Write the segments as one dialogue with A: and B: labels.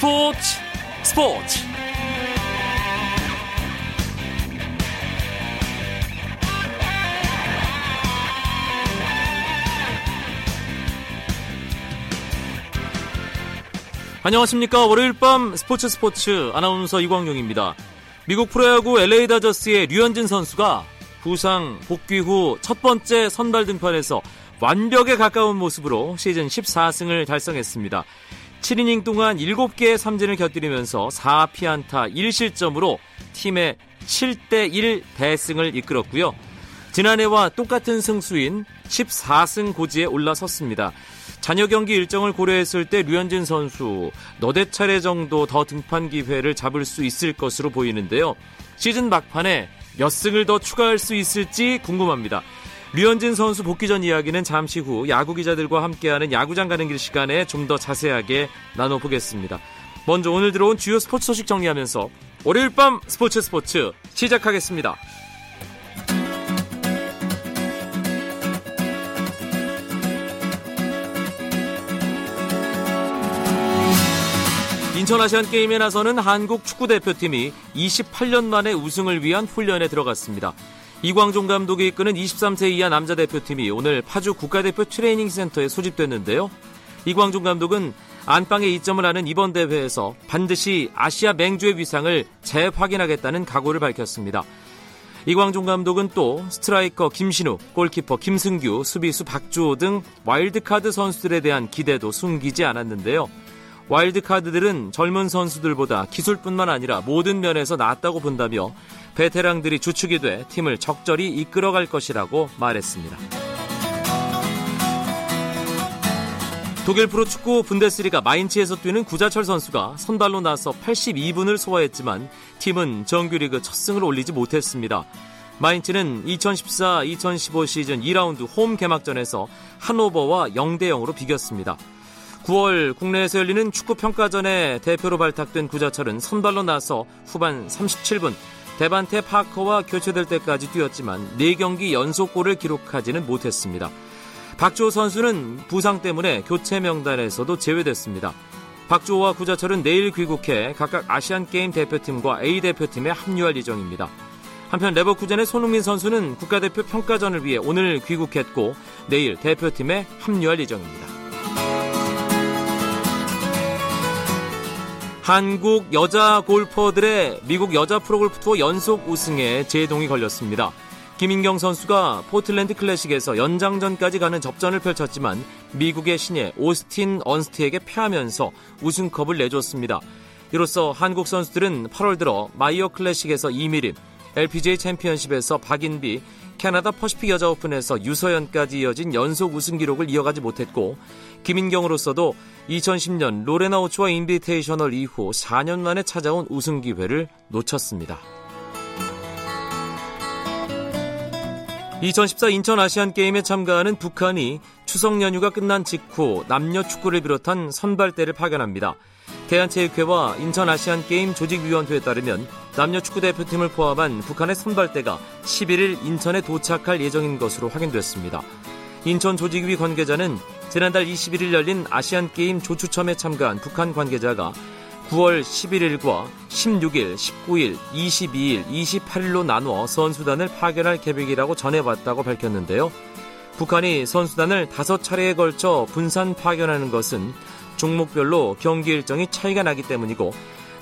A: 스포츠 스포츠. 안녕하십니까. 월요일 밤 스포츠 스포츠 아나운서 이광용입니다. 미국 프로야구 LA 다저스의 류현진 선수가 부상 복귀 후 첫 번째 선발 등판에서 완벽에 가까운 모습으로 시즌 14승을 달성했습니다. 7이닝 동안 7개의 삼진을 곁들이면서 4피안타 1실점으로 팀의 7대1 대승을 이끌었고요. 지난해와 똑같은 승수인 14승 고지에 올라섰습니다. 잔여 경기 일정을 고려했을 때 류현진 선수 너댓 차례 정도 더 등판 기회를 잡을 수 있을 것으로 보이는데요. 시즌 막판에 몇 승을 더 추가할 수 있을지 궁금합니다. 류현진 선수 복귀 전 이야기는 잠시 후 야구 기자들과 함께하는 야구장 가는 길 시간에 좀 더 자세하게 나눠보겠습니다. 먼저 오늘 들어온 주요 스포츠 소식 정리하면서 월요일 밤 스포츠 스포츠 시작하겠습니다. 인천 아시안 게임에 나서는 한국 축구 대표팀이 28년 만에 우승을 위한 훈련에 들어갔습니다. 이광종 감독이 이끄는 23세 이하 남자 대표팀이 오늘 파주 국가대표 트레이닝 센터에 소집됐는데요. 이광종 감독은 안방에 이점을 하는 이번 대회에서 반드시 아시아 맹주의 위상을 재확인하겠다는 각오를 밝혔습니다. 이광종 감독은 또 스트라이커 김신우, 골키퍼 김승규, 수비수 박주호 등 와일드카드 선수들에 대한 기대도 숨기지 않았는데요. 와일드카드들은 젊은 선수들보다 기술뿐만 아니라 모든 면에서 낫다고 본다며 베테랑들이 주축이 돼 팀을 적절히 이끌어갈 것이라고 말했습니다. 독일 프로축구 분데스리가 마인츠에서 뛰는 구자철 선수가 선발로 나서 82분을 소화했지만 팀은 정규리그 첫 승을 올리지 못했습니다. 마인츠는 2014-2015 시즌 2라운드 홈 개막전에서 한오버와 0대 0으로 비겼습니다. 9월 국내에서 열리는 축구 평가전에 대표로 발탁된 구자철은 선발로 나서 후반 37분 대반테 파커와 교체될 때까지 뛰었지만 4경기 연속골을 기록하지는 못했습니다. 박주호 선수는 부상 때문에 교체 명단에서도 제외됐습니다. 박주호와 구자철은 내일 귀국해 각각 아시안게임 대표팀과 A 대표팀에 합류할 예정입니다. 한편 레버쿠젠의 손흥민 선수는 국가대표 평가전을 위해 오늘 귀국했고 내일 대표팀에 합류할 예정입니다. 한국 여자 골퍼들의 미국 여자 프로골프 투어 연속 우승에 제동이 걸렸습니다. 김인경 선수가 포틀랜드 클래식에서 연장전까지 가는 접전을 펼쳤지만 미국의 신예 오스틴 언스트에게 패하면서 우승컵을 내줬습니다. 이로써 한국 선수들은 8월 들어 마이어 클래식에서 이미림, LPGA 챔피언십에서 박인비, 캐나다 퍼시픽 여자 오픈에서 유소연까지 이어진 연속 우승 기록을 이어가지 못했고 김인경으로서도 2010년 로레나 오초아 인비테이셔널 이후 4년 만에 찾아온 우승 기회를 놓쳤습니다. 2014 인천 아시안 게임에 참가하는 북한이 추석 연휴가 끝난 직후 남녀 축구를 비롯한 선발대를 파견합니다. 대한체육회와 인천 아시안 게임 조직위원회에 따르면 남녀 축구 대표팀을 포함한 북한의 선발대가 11일 인천에 도착할 예정인 것으로 확인됐습니다. 인천 조직위 관계자는 지난달 21일 열린 아시안게임 조추첨에 참가한 북한 관계자가 9월 11일과 16일, 19일, 22일, 28일로 나누어 선수단을 파견할 계획이라고 전해왔다고 밝혔는데요. 북한이 선수단을 다섯 차례에 걸쳐 분산 파견하는 것은 종목별로 경기 일정이 차이가 나기 때문이고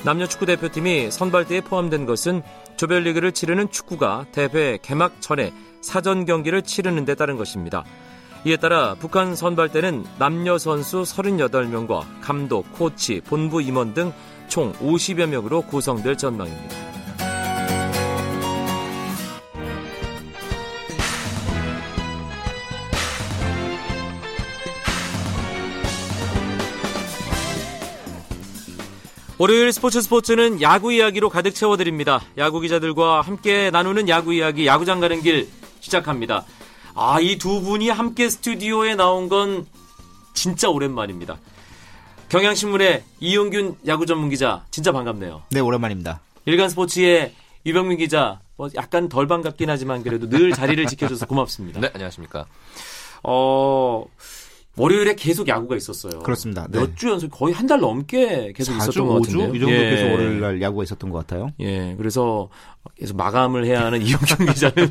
A: 남녀 축구 대표팀이 선발대에 포함된 것은 조별리그를 치르는 축구가 대회 개막 전에 사전 경기를 치르는 데 따른 것입니다. 이에 따라 북한 선발대는 남녀 선수 38명과 감독, 코치, 본부 임원 등 총 50여 명으로 구성될 전망입니다. 월요일 스포츠 스포츠는 야구 이야기로 가득 채워드립니다. 야구 기자들과 함께 나누는 야구 이야기, 야구장 가는 길 시작합니다. 아, 이 두 분이 함께 스튜디오에 나온 건 진짜 오랜만입니다. 경향신문의 이용균 야구 전문 기자, 진짜 반갑네요.
B: 네, 오랜만입니다.
A: 일간 스포츠의 유병민 기자, 뭐 약간 덜 반갑긴 하지만 그래도 늘 자리를 지켜줘서 고맙습니다.
C: 네, 안녕하십니까.
A: 어, 월요일에 계속 야구가 있었어요.
B: 그렇습니다. 네.
A: 몇주 연속 거의 한 달 넘게 계속
B: 4주,
A: 있었던 것
B: 5주?
A: 같은데요.
B: 이 정도
A: 예.
B: 계속 월요일 날 야구가 있었던 것 같아요.
A: 예, 그래서 계속 마감을 해야 하는 이용경 기자는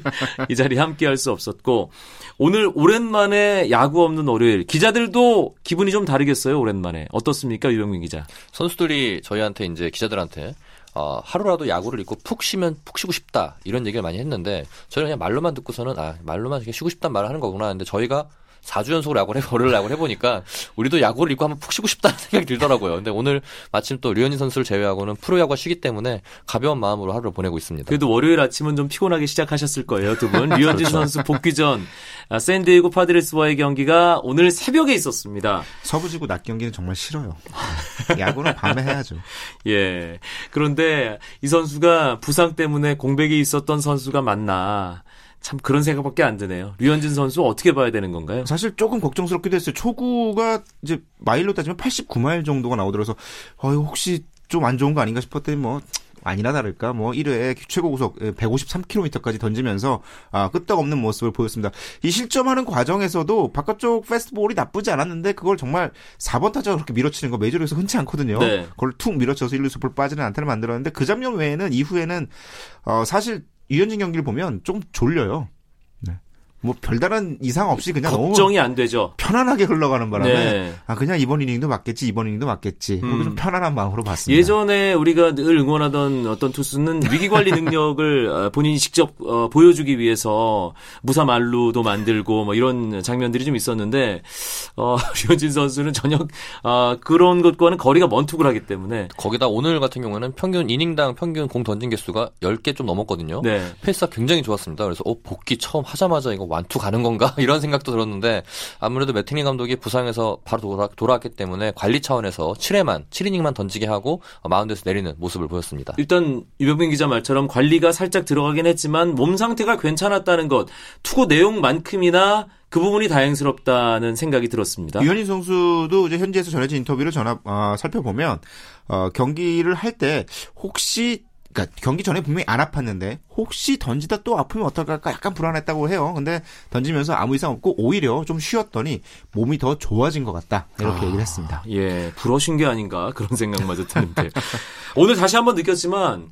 A: 이 자리에 함께할 수 없었고 오늘 오랜만에 야구 없는 월요일 기자들도 기분이 좀 다르겠어요. 오랜만에 어떻습니까, 유병민 기자?
C: 선수들이 저희한테 이제 기자들한테 어, 하루라도 야구를 잊고 푹 쉬면 푹 쉬고 싶다 이런 얘기를 많이 했는데 저는 그냥 말로만 듣고서는 아 말로만 쉬고 싶단 말을 하는 거구나 했는데 저희가 4주 연속으로 야구를 해, 월요일 야구를 해보니까 우리도 야구를 잊고 한번 푹 쉬고 싶다는 생각이 들더라고요. 근데 오늘 마침 또 류현진 선수를 제외하고는 프로야구가 쉬기 때문에 가벼운 마음으로 하루를 보내고 있습니다.
A: 그래도 월요일 아침은 좀 피곤하게 시작하셨을 거예요, 두 분. 류현진 선수 복귀 전 아, 샌디에고 파드레스와의 경기가 오늘 새벽에 있었습니다.
B: 서부지구 낮 경기는 정말 싫어요. 야구는 밤에 해야죠.
A: 예. 그런데 이 선수가 부상 때문에 공백이 있었던 선수가 맞나. 참 그런 생각밖에 안 드네요. 류현진 선수 어떻게 봐야 되는 건가요?
B: 사실 조금 걱정스럽기도 했어요. 초구가 이제 마일로 따지면 89마일 정도가 나오더라서 어 혹시 좀 안 좋은 거 아닌가 싶었더니 뭐 아니나 다를까 뭐 1회에 최고 구속 153km까지 던지면서 아 끄떡없는 모습을 보였습니다. 이 실점하는 과정에서도 바깥쪽 패스트볼이 나쁘지 않았는데 그걸 정말 4번 타자가 그렇게 밀어치는 거 메이저리그에서 흔치 않거든요.
A: 네.
B: 그걸 툭 밀어쳐서 1루수 볼 빠지는 안타를 만들었는데 그 장면 외에는 이후에는 어 사실 유현진 경기를 보면 좀 졸려요. 네. 뭐 별다른 이상 없이 그냥 너무
A: 걱정이 안 되죠.
B: 편안하게 흘러가는 바람에
A: 네.
B: 아 그냥 이번 이닝도 맞겠지 이번 이닝도 맞겠지
A: 음.
B: 그렇게 좀 편안한 마음으로 봤습니다.
A: 예전에 우리가 늘 응원하던 어떤 투수는 위기 관리 능력을 어, 본인이 직접 어, 보여주기 위해서 무사 말루도 만들고 뭐 이런 장면들이 좀 있었는데 어, 류현진 선수는 전혀 어, 그런 것과는 거리가 먼 투구를 하기 때문에
C: 거기다 오늘 같은 경우에는 평균 이닝당 평균 공 던진 개수가 10개 좀 넘었거든요.
A: 네.
C: 페이스가 굉장히 좋았습니다. 그래서 어, 복귀 처음 하자마자 이거 완투 가는 건가 이런 생각도 들었는데 아무래도 매팅리 감독이 부상에서 바로 돌아, 돌아왔기 때문에 관리 차원에서 7회만 7이닝만 던지게 하고 어, 마운드에서 내리는 모습을 보였습니다.
A: 일단 유병민 기자 말처럼 관리가 살짝 들어가긴 했지만 몸 상태가 괜찮았다는 것 투구 내용만큼이나 그 부분이 다행스럽다는 생각이 들었습니다.
B: 류현진 선수도 이제 현지에서 전해진 인터뷰를 전화 어, 살펴보면 어, 경기를 할 때 혹시 그러니까 경기 전에 분명히 안 아팠는데 혹시 던지다 또 아프면 어떨까 약간 불안했다고 해요. 근데 던지면서 아무 이상 없고 오히려 좀 쉬었더니 몸이 더 좋아진 것 같다 이렇게 얘기를 했습니다.
A: 예, 불어신 게 아닌가 그런 생각마저 드는데 오늘 다시 한번 느꼈지만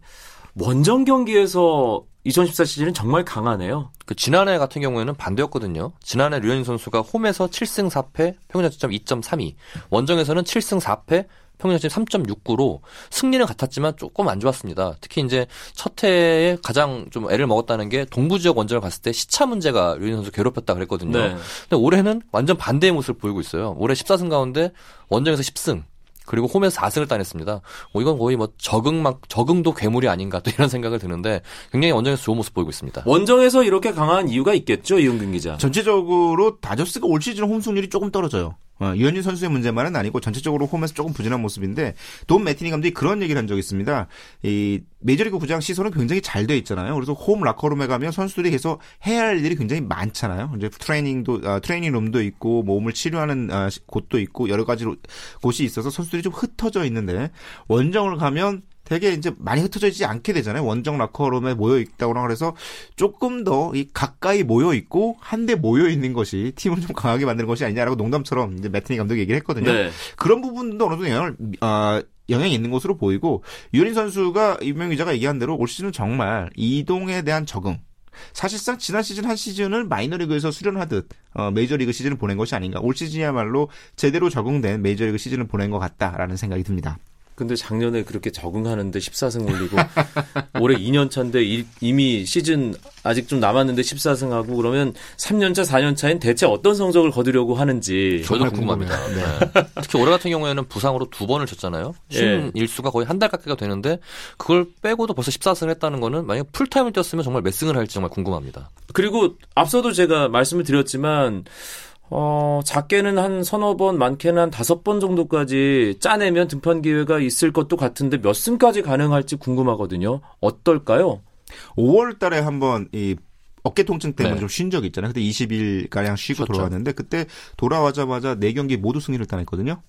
A: 원정 경기에서 2014 시즌은 정말 강하네요.
C: 그 지난해 같은 경우에는 반대였거든요. 지난해 류현진 선수가 홈에서 7승 4패, 평균 자책점 2.32. 원정에서는 7승 4패, 평균 자책점 3.69로 승리는 같았지만 조금 안 좋았습니다. 특히 이제 첫 해에 가장 좀 애를 먹었다는 게 동부 지역 원정을 갔을 때 시차 문제가 류현진 선수 괴롭혔다 그랬거든요.
A: 네.
C: 근데 올해는 완전 반대의 모습을 보이고 있어요. 올해 14승 가운데 원정에서 10승. 그리고 홈에서 4승을 따냈습니다. 뭐 이건 거의 뭐 적응만 적응도 괴물이 아닌가 또 이런 생각을 드는데 굉장히 원정에서 좋은 모습 보이고 있습니다.
A: 원정에서 이렇게 강한 이유가 있겠죠, 이용균 기자.
B: 전체적으로 다저스가 올 시즌 홈 승률이 조금 떨어져요. 어, 유현진 선수의 문제만은 아니고 전체적으로 홈에서 조금 부진한 모습인데 돈 매티니 감독이 그런 얘기를 한 적이 있습니다. 이 메이저리그 구장 시설은 굉장히 잘 돼 있잖아요. 그래서 홈 라커룸에 가면 선수들이 계속 해야 할 일들이 굉장히 많잖아요. 이제 트레이닝도 아, 트레이닝 룸도 있고 몸을 치료하는 아, 시- 곳도 있고 여러 가지 로- 곳이 있어서 선수들이 좀 흩어져 있는데 원정을 가면 되게 이제 많이 흩어져 있지 않게 되잖아요. 원정 라커룸에 모여 있다거나 그래서 조금 더 이 가까이 모여 있고 한데 모여 있는 것이 팀을 좀 강하게 만드는 것이 아니냐라고 농담처럼 이제 매트니 감독이 얘기를 했거든요.
A: 네.
B: 그런 부분도 어느 정도 영향을 아, 영향이 있는 것으로 보이고 유린 선수가 이명 기자가 얘기한 대로 올 시즌은 정말 이동에 대한 적응. 사실상 지난 시즌 한 시즌을 마이너리그에서 수련하듯 어, 메이저리그 시즌을 보낸 것이 아닌가. 올 시즌이야말로 제대로 적응된 메이저리그 시즌을 보낸 것 같다라는 생각이 듭니다.
A: 근데 작년에 그렇게 적응하는데 14승 올리고 올해 2년 차인데 이- 이미 시즌 아직 좀 남았는데 14승 하고 그러면 3년 차, 4년 차엔 대체 어떤 성적을 거두려고 하는지
C: 저도 궁금합니다. 네. 특히 올해 같은 경우에는 부상으로 두 번을 쳤잖아요. 쉰
A: 예.
C: 일수가 거의 한 달 가까이가 되는데 그걸 빼고도 벌써 14승을 했다는 거는 만약 풀타임을 뛰었으면 정말 몇 승을 할지 정말 궁금합니다.
A: 그리고 앞서도 제가 말씀을 드렸지만 어, 작게는 한 서너 번, 많게는 한 다섯 번 정도까지 짜내면 등판 기회가 있을 것도 같은데 몇 승까지 가능할지 궁금하거든요. 어떨까요?
B: 5월 달에 한번 이 어깨 통증 때문에
C: 네.
B: 좀쉰 적이 있잖아요. 그때 20일 가량 쉬고
C: 그렇죠.
B: 돌아왔는데 그때 돌아와자마자 네 경기 모두 승리를 따냈거든요.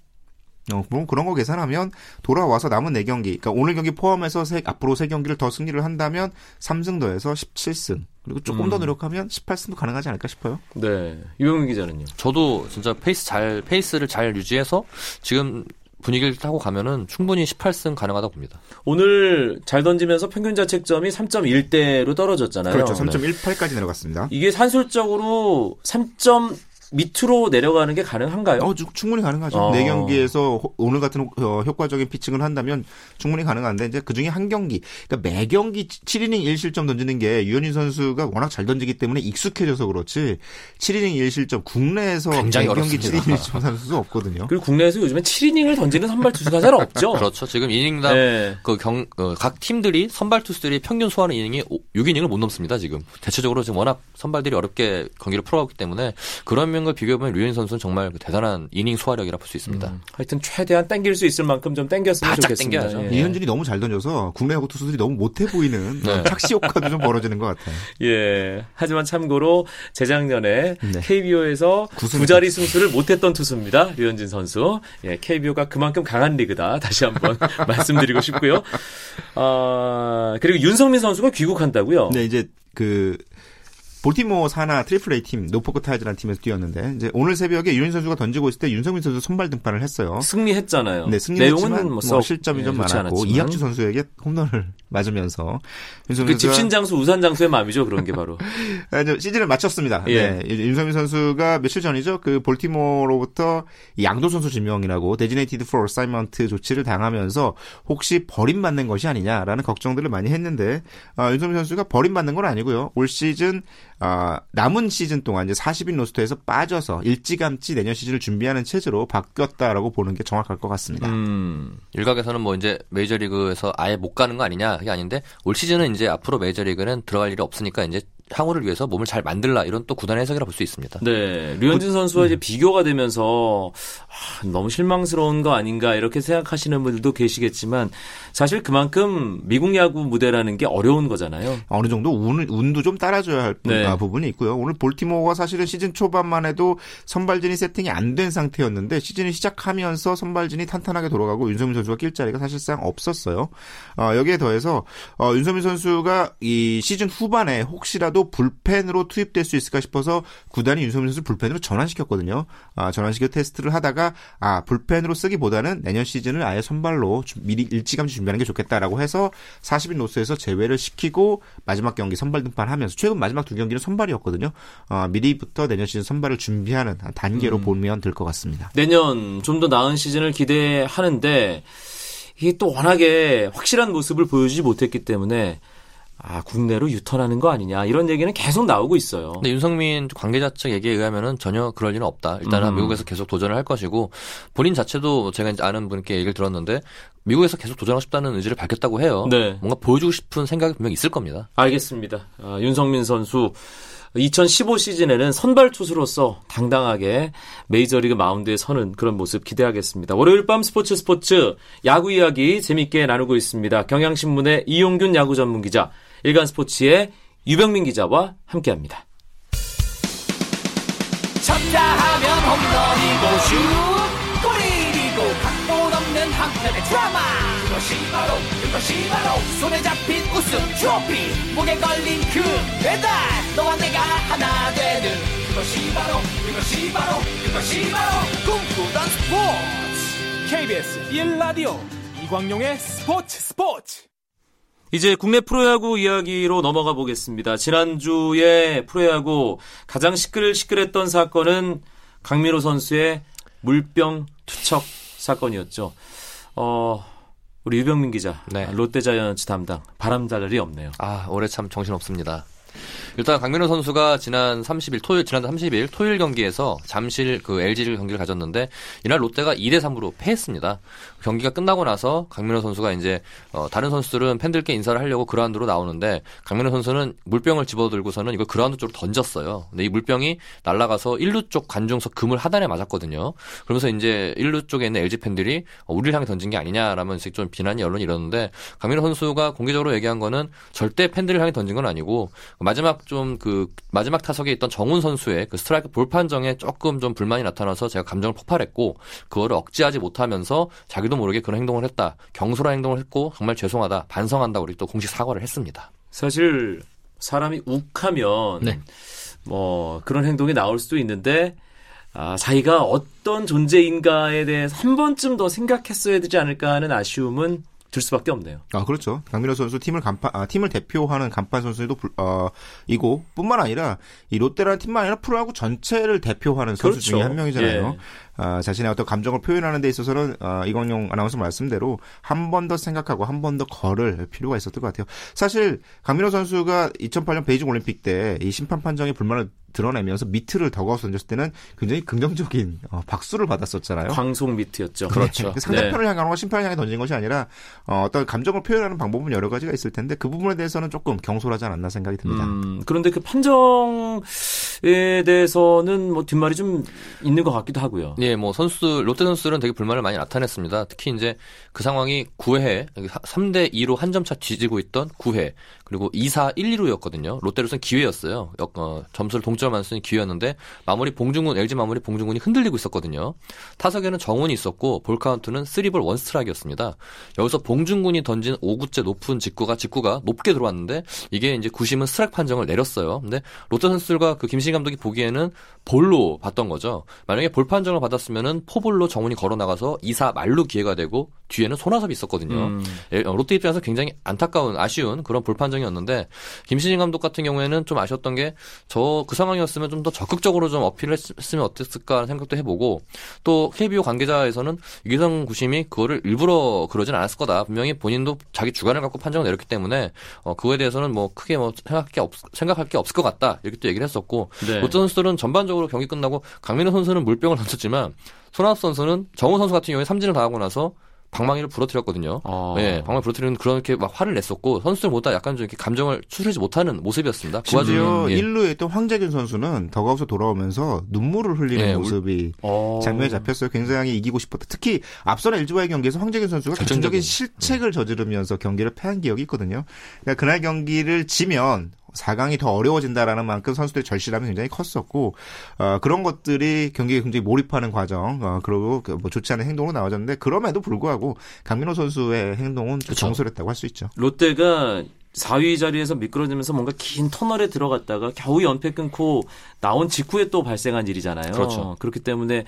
B: 어, 그럼 그런 거 계산하면 돌아와서 남은 4경기, 그러니까 오늘 경기 포함해서 세, 앞으로 3경기를 더 승리를 한다면 3승 더해서 17승. 그리고 조금
A: 음.
B: 더 노력하면 18승도 가능하지 않을까 싶어요.
A: 네. 유병민 기자는요.
C: 저도 진짜 페이스 잘 페이스를 잘 유지해서 지금 분위기를 타고 가면은 충분히 18승 가능하다고 봅니다.
A: 오늘 잘 던지면서 평균 자책점이 3.1대로 떨어졌잖아요.
B: 그렇죠.
A: 네.
B: 3.18까지 내려갔습니다.
A: 이게 산술적으로 3점 밑으로 내려가는 게 가능한가요?
B: 어, 주- 충분히 가능하죠.
A: 어.
B: 네 경기에서 호- 오늘 같은 어, 효과적인 피칭을 한다면 충분히 가능한데 이제 그 중에 한 경기, 그러니까 매 경기 7이닝 1실점 던지는 게 유현진 선수가 워낙 잘 던지기 때문에 익숙해져서 그렇지 7이닝 1실점 국내에서
C: 굉장히
B: 매 경기
C: 어렵습니다.
B: 7이닝 1실점 선수도 없거든요.
A: 그리고 국내에서 요즘엔 7이닝을 던지는 선발 투수가 잘 없죠.
C: 그렇죠. 지금 이닝당
A: 네.
C: 그 경, 어, 각 팀들이 선발 투수들이 평균 소화하는 이닝이 6이닝을 못 넘습니다, 지금. 대체적으로 지금 워낙 선발들이 어렵게 경기를 풀어가기 때문에 그런 면과 비교해보면 류현 선수는 정말 그 대단한 이닝 소화력이라 볼 수 있습니다.
A: 음, 하여튼 최대한 땡길 수 있을 만큼 좀 땡겼으면
C: 바짝
A: 좋겠습니다.
C: 땡겨야죠.
A: 예.
B: 이현진이 너무 잘 던져서 국내 야구 투수들이 너무 못해 보이는
C: 네.
B: 착시 효과도 좀 벌어지는 것 같아요.
A: 예. 하지만 참고로 재작년에
B: 네.
A: KBO에서
B: 구승-
A: 두 자리 승수를 못했던 투수입니다. 류현진 선수. 예, KBO가 그만큼 강한 리그다. 다시 한번 말씀드리고 싶고요. 아, 그리고 윤석민 선수가 귀국한다고요?
B: 네, 이제 그 볼티모어 산하 triple A 팀 노포크 타이즈라는 팀에서 뛰었는데 이제 오늘 새벽에 류현진 선수가 던지고 있을 때 윤석민 선수 선발 등판을 했어요.
A: 승리했잖아요.
B: 네, 승리했지만
A: 내용은
B: 뭐
A: 썩,
B: 실점이
A: 예,
B: 좀 많았고
A: 않았지만.
B: 이학주 선수에게 홈런을 맞으면서 윤석민
A: 그
B: 선수가
A: 짚신 장수 우산 장수의 마음이죠. 그런 게 바로.
B: 시즌을 마쳤습니다.
A: 예.
B: 네, 윤석민 선수가 며칠 전이죠. 그 볼티모어로부터 이 양도 선수 지명이라고 designated for assignment 조치를 당하면서 혹시 버림받는 것이 아니냐라는 걱정들을 많이 했는데 아, 윤성민 선수가 버림받는 건 아니고요. 올 시즌 아, 남은 시즌 동안 이제 40인 로스터에서 빠져서 일찌감치 내년 시즌을 준비하는 체제로 바뀌었다라고 보는 게 정확할 것 같습니다.
A: 음.
C: 일각에서는 뭐 이제 메이저리그에서 아예 못 가는 거 아니냐 그게 아닌데 올 시즌은 이제 앞으로 메이저리그는 들어갈 일이 없으니까 이제 향후를 위해서 몸을 잘 만들라 이런 또 구단의 해석이라 볼 수 있습니다.
A: 네, 류현진 선수와
B: 음.
A: 이제 비교가 되면서 아, 너무 실망스러운 거 아닌가 이렇게 생각하시는 분들도 계시겠지만 사실 그만큼 미국 야구 무대라는 게 어려운 거잖아요.
B: 어느 정도 운, 운도 좀 따라줘야 할 부-
A: 네.
B: 아, 부분이 있고요. 오늘 볼티모어가 사실은 시즌 초반만 해도 선발진이 세팅이 안 된 상태였는데 시즌이 시작하면서 선발진이 탄탄하게 돌아가고 윤성민 선수가 낄 자리가 사실상 없었어요. 어, 여기에 더해서 어, 윤성민 선수가 이 시즌 후반에 혹시라도 불펜으로 투입될 수 있을까 싶어서 구단이 윤성민 선수 를 불펜으로 전환시켰거든요. 아, 전환시켜 테스트를 하다가 아 불펜으로 쓰기보다는 내년 시즌을 아예 선발로 주- 미리 일찌감치 준비하는 게 좋겠다라고 해서 40인 노스에서 제외를 시키고 마지막 경기 선발 등판하면서 최근 마지막 두 경기는 선발이었거든요. 어, 미리부터 내년 시즌 선발을 준비하는 한 단계로 보면 될 것 같습니다.
A: 내년 좀 더 나은 시즌을 기대하는데 이게 또 워낙에 확실한 모습을 보여주지 못했기 때문에 아 국내로 유턴하는 거 아니냐 이런 얘기는 계속 나오고 있어요.
C: 근데 윤성민 관계자 측 얘기에 의하면은 전혀 그럴 리는 없다. 일단은
A: 음.
C: 미국에서 계속 도전을 할 것이고 본인 자체도 제가 이제 아는 분께 얘기를 들었는데 미국에서 계속 도전하고 싶다는 의지를 밝혔다고 해요.
A: 네.
C: 뭔가 보여주고 싶은 생각이 분명 히 있을 겁니다.
A: 알겠습니다. 아, 윤성민 선수 2015 시즌에는 선발 투수로서 당당하게 메이저리그 마운드에 서는 그런 모습 기대하겠습니다. 월요일 밤 스포츠 스포츠 야구 이야기 재밌게 나누고 있습니다. 경향신문의 이용균 야구 전문 기자, 일간 스포츠의 유병민 기자와 함께합니다.
D: 쳤다 하면 홈런이고 슛 골이고 각본 없는 한편의 드라마. 그것이 바로 그것이 바로 손에 잡힌 우승 트로피. 목에 걸린 그 배달 너와 내가 하나 되는 그것이 바로 그것이 바로 그것이 바로 꿈꾸던 스포츠.
E: KBS 1라디오 이광용의 스포츠 스포츠
A: 이제 국내 프로야구 이야기로 넘어가 보겠습니다. 지난주에 프로야구 가장 시끌시끌했던 사건은 강민호 선수의 물병 투척 사건이었죠. 어, 우리 유병민 기자,
C: 네.
A: 롯데자이언츠 담당 바람잘 일이 없네요.
C: 아, 올해 참 정신 없습니다. 일단 강민호 선수가 지난 30일 토요일 지난달 30일 토요일 경기에서 잠실 그 LG를 경기를 가졌는데 이날 롯데가 2대 3으로 패했습니다. 경기가 끝나고 나서 강민호 선수가 이제 어, 다른 선수들은 팬들께 인사를 하려고 그라운드로 나오는데 강민호 선수는 물병을 집어들고서는 이걸 그라운드 쪽으로 던졌어요. 근데 이 물병이 날아가서 1루 쪽 관중석 그물 하단에 맞았거든요. 그러면서 이제 1루 쪽에 있는 LG 팬들이 어, 우리를 향해 던진 게 아니냐라면서 좀 비난이 언론이 일었는데 강민호 선수가 공개적으로 얘기한 거는 절대 팬들을 향해 던진 건 아니고 마지막 좀 그 마지막 타석에 있던 정훈 선수의 그 스트라이크 볼 판정에 조금 좀 불만이 나타나서 제가 감정을 폭발했고 그거를 억제하지 못하면서 자기도 모르게 그런 행동을 했다. 경솔한 행동을 했고 정말 죄송하다. 반성한다. 우리 또 공식 사과를 했습니다.
A: 사실 사람이 욱하면
C: 네.
A: 뭐 그런 행동이 나올 수도 있는데 아, 자기가 어떤 존재인가에 대해서 한 번쯤 더 생각했어야 되지 않을까 하는 아쉬움은 들 수밖에 없네요.
B: 아 그렇죠. 강민호 선수 팀을 간판 아, 팀을 대표하는 간판 선수도 불- 어, 이고 뿐만 아니라 이 롯데라는 팀만 아니라 프로야구 전체를 대표하는 선수
A: 그렇죠.
B: 중에 한 명이잖아요.
A: 예.
B: 아, 자신의 어떤 감정을 표현하는 데 있어서는 어, 이광용 아나운서 말씀대로 한 번 더 생각하고 한 번 더 걸을 필요가 있었던 것 같아요. 사실 강민호 선수가 2008년 베이징 올림픽 때 이 심판 판정에 불만을 드러내면서 미트를 더가웃 던졌을 때는 굉장히 긍정적인 어, 박수를 받았었잖아요.
A: 광송 미트였죠.
C: 그렇죠.
B: 그 상대편을 향하거나 심판을 향해 던진 것이 아니라 어, 어떤 감정을 표현하는 방법은 여러 가지가 있을 텐데 그 부분에 대해서는 조금 경솔하지 않았나 생각이 듭니다.
A: 음, 그런데 그 판정에 대해서는 뭐 뒷말이 좀 있는 것 같기도 하고요.
C: 예, 뭐 선수 롯데 선수들은 되게 불만을 많이 나타냈습니다. 특히 이제 그 상황이 9회 3대 2로 한 점 차 뒤지고 있던 9회 그리고 2사 1, 2루였거든요. 롯데로서는 기회였어요. 역- 어, 점수를 동점만 쓰는 기회였는데 마무리 봉중근 LG 마무리 봉중근이 흔들리고 있었거든요. 타석에는 정훈이 있었고 볼 카운트는 3볼 1 스트라이크였습니다. 여기서 봉중근이 던진 5구째 높은 직구가 직구가 높게 들어왔는데 이게 이제 구심은 스트라이크 판정을 내렸어요. 근데 롯데 선수들과 그 김시진 감독이 보기에는 볼로 봤던 거죠. 만약에 볼 판정을 받았으면은 포볼로 정훈이 걸어 나가서 2사 만루 기회가 되고 뒤에는 손아섭이 있었거든요.
A: 음.
C: 예, 어, 롯데 입장에서 굉장히 안타까운 아쉬운 그런 볼 판정이었는데 김시진 감독 같은 경우에는 좀 아쉬웠던 게 저 그 상황이었으면 좀 더 적극적으로 좀 어필을 했- 했으면 어땠을까 생각도 해보고 또 KBO 관계자에서는 이기성 구심이 그거를 일부러 그러진 않았을 거다. 분명히 본인도 자기 주관을 갖고 판정을 내렸기 때문에 어, 그거에 대해서는 뭐 크게 뭐 생각할 게 없, 생각할 게 없을 것 같다. 이렇게 또 얘기를 했었고
A: 네.
C: 롯데 선수들은 전반적으로 경기 끝나고 강민호 선수는 물병을 던졌지만 손아섭 선수는 정우 선수 같은 경우에 삼진을 당하고 나서 방망이를 부러뜨렸거든요.
A: 아.
C: 예, 방망이 부러뜨리는 그렇게 막 화를 냈었고 선수들 보다 약간 좀 이렇게 감정을 추스르지 못하는 모습이었습니다. 그
B: 심지어
C: 예.
B: 1루에 있던 황재균 선수는 더가웃에 돌아오면서 눈물을 흘리는
C: 예, 울-
B: 모습이
A: 어.
B: 장면에 잡혔어요. 굉장히 이기고 싶었다. 특히 앞선 LG와의 경기에서 황재균 선수가 결정적인
C: 결정적인.
B: 실책을 저지르면서 경기를 패한 기억이 있거든요. 그러니까 그날 경기를 지면 4강이 더 어려워진다라는 만큼 선수들의 절실함이 굉장히 컸었고 어, 그런 것들이 경기에 굉장히 몰입하는 과정 어, 그리고 그뭐 좋지 않은 행동으로 나와졌는데 그럼에도 불구하고 강민호 선수의 행동은 좀
C: 그쵸.
B: 정솔했다고 할 수 있죠.
A: 롯데가 4위 자리에서 미끄러지면서 뭔가 긴 터널에 들어갔다가 겨우 연패 끊고 나온 직후에 또 발생한 일이잖아요.
C: 그렇죠.
A: 그렇기 때문에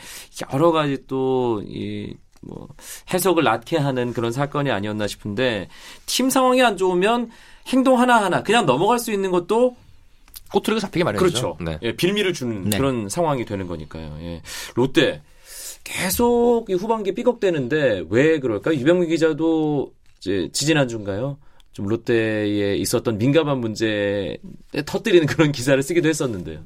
A: 여러 가지 또이 뭐 해석을 낳게 하는 그런 사건이 아니었나 싶은데 팀 상황이 안 좋으면 행동 하나 하나 그냥 넘어갈 수 있는 것도
C: 꼬투리가 잡히게 마련이죠.
A: 그렇죠.
C: 네.
A: 예, 빌미를 주는
B: 네.
A: 그런 상황이 되는 거니까요. 예. 롯데 계속 이 후반기 삐걱대는데 왜 그럴까요? 유병민 기자도 이제 지지난주인가요? 좀 롯데에 있었던 민감한 문제에 터뜨리는 그런 기사를 쓰기도 했었는데요.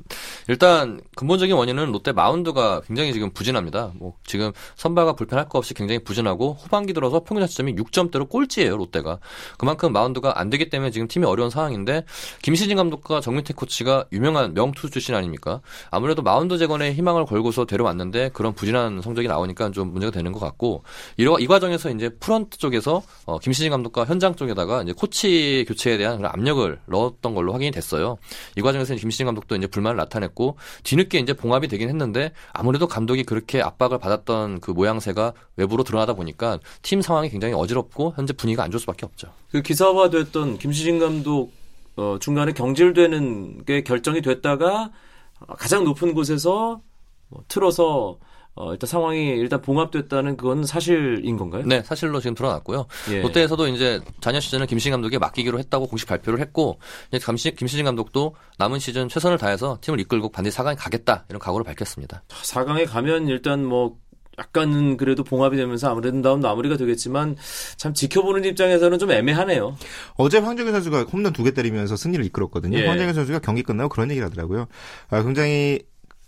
C: 일단 근본적인 원인은 롯데 마운드가 굉장히 지금 부진합니다. 뭐 지금 선발과 불펜할 거 없이 굉장히 부진하고 후반기 들어서 평균 자책점이 6점대로 꼴찌예요 롯데가. 그만큼 마운드가 안 되기 때문에 지금 팀이 어려운 상황인데 김시진 감독과 정민태 코치가 유명한 명투수 출신 아닙니까? 아무래도 마운드 재건에 희망을 걸고서 데려왔는데 그런 부진한 성적이 나오니까 좀 문제가 되는 것 같고 이러 이 과정에서 이제 프런트 쪽에서 어, 김시진 감독과 현장 쪽에다가 이제 코치 교체에 대한 압력을 넣었던 걸로 확인이 됐어요. 이 과정에서 김시진 감독도 이제 불만을 나타냈고 뒤늦게 이제 봉합이 되긴 했는데 아무래도 감독이 그렇게 압박을 받았던 그 모양새가 외부로 드러나다 보니까 팀 상황이 굉장히 어지럽고 현재 분위기가 안 좋을 수밖에 없죠.
A: 그 기사화됐던 김시진 감독 어, 중간에 경질되는 게 결정이 됐다가 가장 높은 곳에서 뭐 틀어서 어, 일단 상황이 일단 봉합됐다는 그건 사실인 건가요?
C: 네, 사실로 지금 드러났고요.
A: 예.
C: 롯데에서도 이제 자녀 시즌을 김시진 감독에 맡기기로 했다고 공식 발표를 했고 이제 감시, 김시진 감독도 남은 시즌 최선을 다해서 팀을 이끌고 반드시 4강에 가겠다 이런 각오를 밝혔습니다.
A: 4강에 가면 일단 뭐 약간은 그래도 봉합이 되면서 아무래도 마무리가 되겠지만 참 지켜보는 입장에서는 좀 애매하네요.
B: 어제 황정현 선수가 홈런 두 개 때리면서 승리를 이끌었거든요.
A: 예.
B: 황정현 선수가 경기 끝나고 그런 얘기를 하더라고요. 아, 굉장히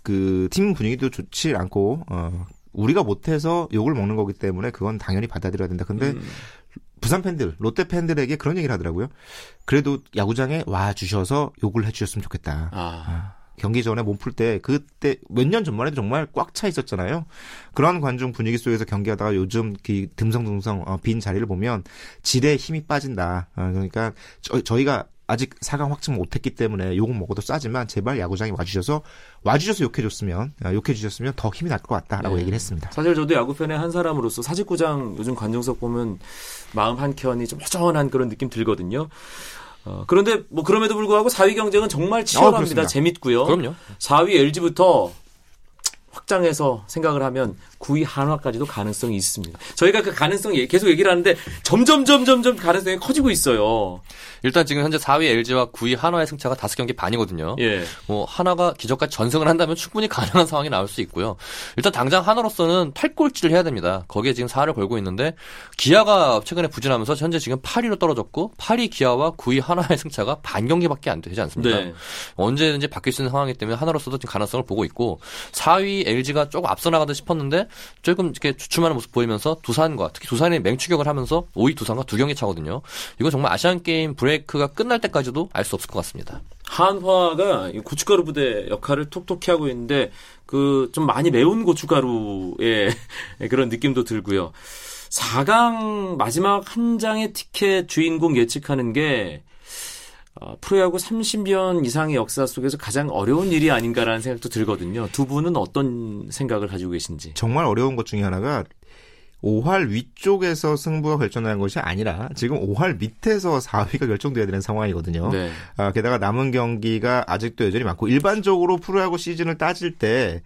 B: 그 팀 분위기도 좋지 않고 어, 우리가 못해서 욕을 먹는 거기 때문에 그건 당연히 받아들여야 된다. 근데
A: 음.
B: 부산 팬들, 롯데 팬들에게 그런 얘기를 하더라고요. 그래도 야구장에 와 주셔서 욕을 해주셨으면 좋겠다.
A: 아,
B: 경기 전에 몸풀 때 그때 몇 년 전만 해도 정말 꽉 차 있었잖아요. 그런 관중 분위기 속에서 경기하다가 요즘 그 듬성듬성 어, 빈 자리를 보면 질에 힘이 빠진다. 어, 그러니까 저, 희가 아직 4강 확정 못했기 때문에 욕은 먹어도 싸지만 제발 야구장에 와주셔서 와주셔서 욕해줬으면 아, 욕해주셨으면 더 힘이 날 것 같다라고
A: 네.
B: 얘기를 했습니다.
A: 사실 저도 야구팬의 한 사람으로서 사직구장 요즘 관중석 보면 마음 한 켠이 좀 허전한 그런 느낌 들거든요. 어, 그런데 뭐 그럼에도 불구하고 4위 경쟁은 정말 치열합니다.
B: 그렇습니다.
A: 재밌고요.
C: 그럼요.
A: 4위 LG부터 확장해서 생각을 하면 9위 한화까지도 가능성이 있습니다. 저희가 그 가능성 계속 얘기를 하는데 점점 점점 점 가능성이 커지고 있어요.
C: 일단 지금 현재 4위 LG와 9위 한화의 승차가 5경기 반이거든요.
A: 예.
C: 뭐 하나가 기적까지 전승을 한다면 충분히 가능한 상황이 나올 수 있고요. 일단 당장 하나로서는 8골치를 해야 됩니다. 거기에 지금 4를 걸고 있는데 기아가 최근에 부진하면서 현재 지금 8위로 떨어졌고 8위 기아와 9위 하나의 승차가 반 경기밖에 안 되지 않습니다.
A: 네.
C: 언제든지 바뀔 수 있는 상황이기 때문에 하나로서도 지금 가능성을 보고 있고 4위 LG가 조금 앞서 나가듯 싶었는데 조금 이렇게 주춤하는 모습 보이면서 두산과 특히 두산이 맹추격을 하면서 5위 두산과 두 경기 차거든요. 이거 정말 아시안 게임 브레이크가 끝날 때까지도 알 수 없을 것 같습니다.
A: 한화가 이 고춧가루 부대 역할을 톡톡히 하고 있는데 그 좀 많이 매운 고춧가루의 그런 느낌도 들고요. 4강 마지막 한 장의 티켓 주인공 예측하는 게 어, 프로야구 30년 이상의 역사 속에서 가장 어려운 일이 아닌가라는 생각도 들거든요. 두 분은 어떤 생각을 가지고 계신지.
B: 정말 어려운 것 중에 하나가 5할 위쪽에서 승부가 결정나는 것이 아니라 지금 5할 밑에서 4위가 결정돼야 되는 상황이거든요.
A: 네.
B: 아, 게다가 남은 경기가 아직도 여전히 많고 일반적으로 프로야구 시즌을 따질 때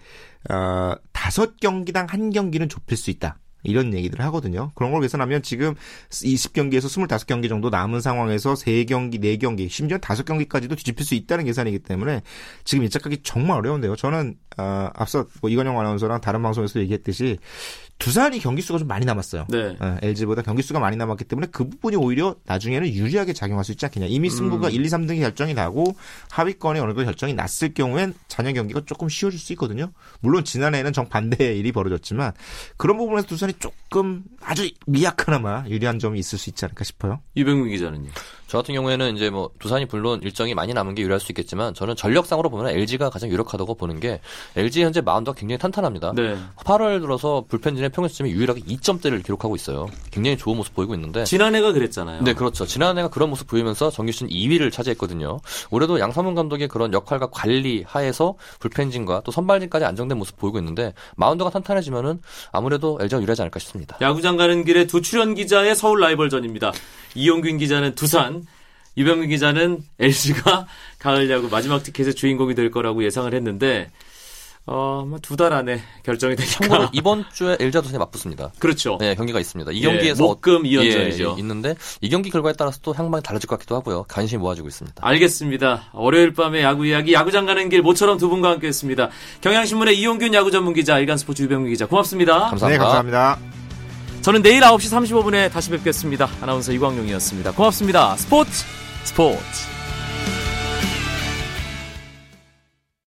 B: 아, 다섯 경기당 한 경기는 좁힐 수 있다. 이런 얘기들을 하거든요. 그런 걸 계산하면 지금 20경기에서 25경기 정도 남은 상황에서 3경기, 4경기, 심지어 5경기까지도 뒤집힐 수 있다는 계산이기 때문에 지금 예측하기 정말 어려운데요. 저는 아, 앞서 뭐 이건영 아나운서랑 다른 방송에서 얘기했듯이 두산이 경기 수가 좀 많이 남았어요.
A: 네.
B: LG보다 경기 수가 많이 남았기 때문에 그 부분이 오히려 나중에는 유리하게 작용할 수 있지 않겠냐. 이미 승부가 1, 2, 3등이 결정이 나고 하위권이 어느 정도 결정이 났을 경우엔 잔여 경기가 조금 쉬워질 수 있거든요. 물론 지난해에는 정반대의 일이 벌어졌지만 그런 부분에서 두산이 조금 아주 미약하나마 유리한 점이 있을 수 있지 않을까 싶어요.
A: 유병민 기자는요.
C: 저 같은 경우에는 이제 뭐 두산이 물론 일정이 많이 남은 게 유리할 수 있겠지만 저는 전력상으로 보면 LG가 가장 유력하다고 보는 게 LG 현재 마운드가 굉장히 탄탄합니다.
A: 네.
C: 8월 들어서 불펜진 의 평균 수점이 유일하게 2점대를 기록하고 있어요. 굉장히 좋은 모습 보이고 있는데
A: 지난해가 그랬잖아요.
C: 네, 그렇죠. 지난해가 그런 모습 보이면서 정규 시즌 2위를 차지했거든요. 올해도 양상문 감독의 그런 역할과 관리 하에서 불펜진과 또 선발진까지 안정된 모습 보이고 있는데 마운드가 탄탄해지면은 아무래도 LG가 유리하지 않을까 싶습니다.
A: 야구장 가는 길에 두 출연 기자의 서울 라이벌전입니다. 이용균 기자는 두산, 유병민 기자는 LG가 가을 야구 마지막 티켓의 주인공이 될 거라고 예상을 했는데 어, 두달 안에 결정이
C: 참고로
A: 되니까
C: 이번 주에 LG와 두산이 맞붙습니다.
A: 그렇죠.
C: 네, 경기가 있습니다. 이
A: 예,
C: 경기에서
A: 목금 이연전이죠.
C: 예, 있는데 이 경기 결과에 따라서 또 향방이 달라질 것 같기도 하고요. 관심이 모아지고 있습니다.
A: 알겠습니다. 월요일 밤에 야구 이야기 야구장 가는 길 모처럼 두 분과 함께했습니다. 경향신문의 이용균 야구 전문 기자, 일간스포츠 유병민 기자 고맙습니다.
C: 감사합니다.
B: 네, 감사합니다.
A: 저는 내일 9시 35분에 다시 뵙겠습니다. 아나운서 이광용이었습니다. 고맙습니다. 스포츠 스포츠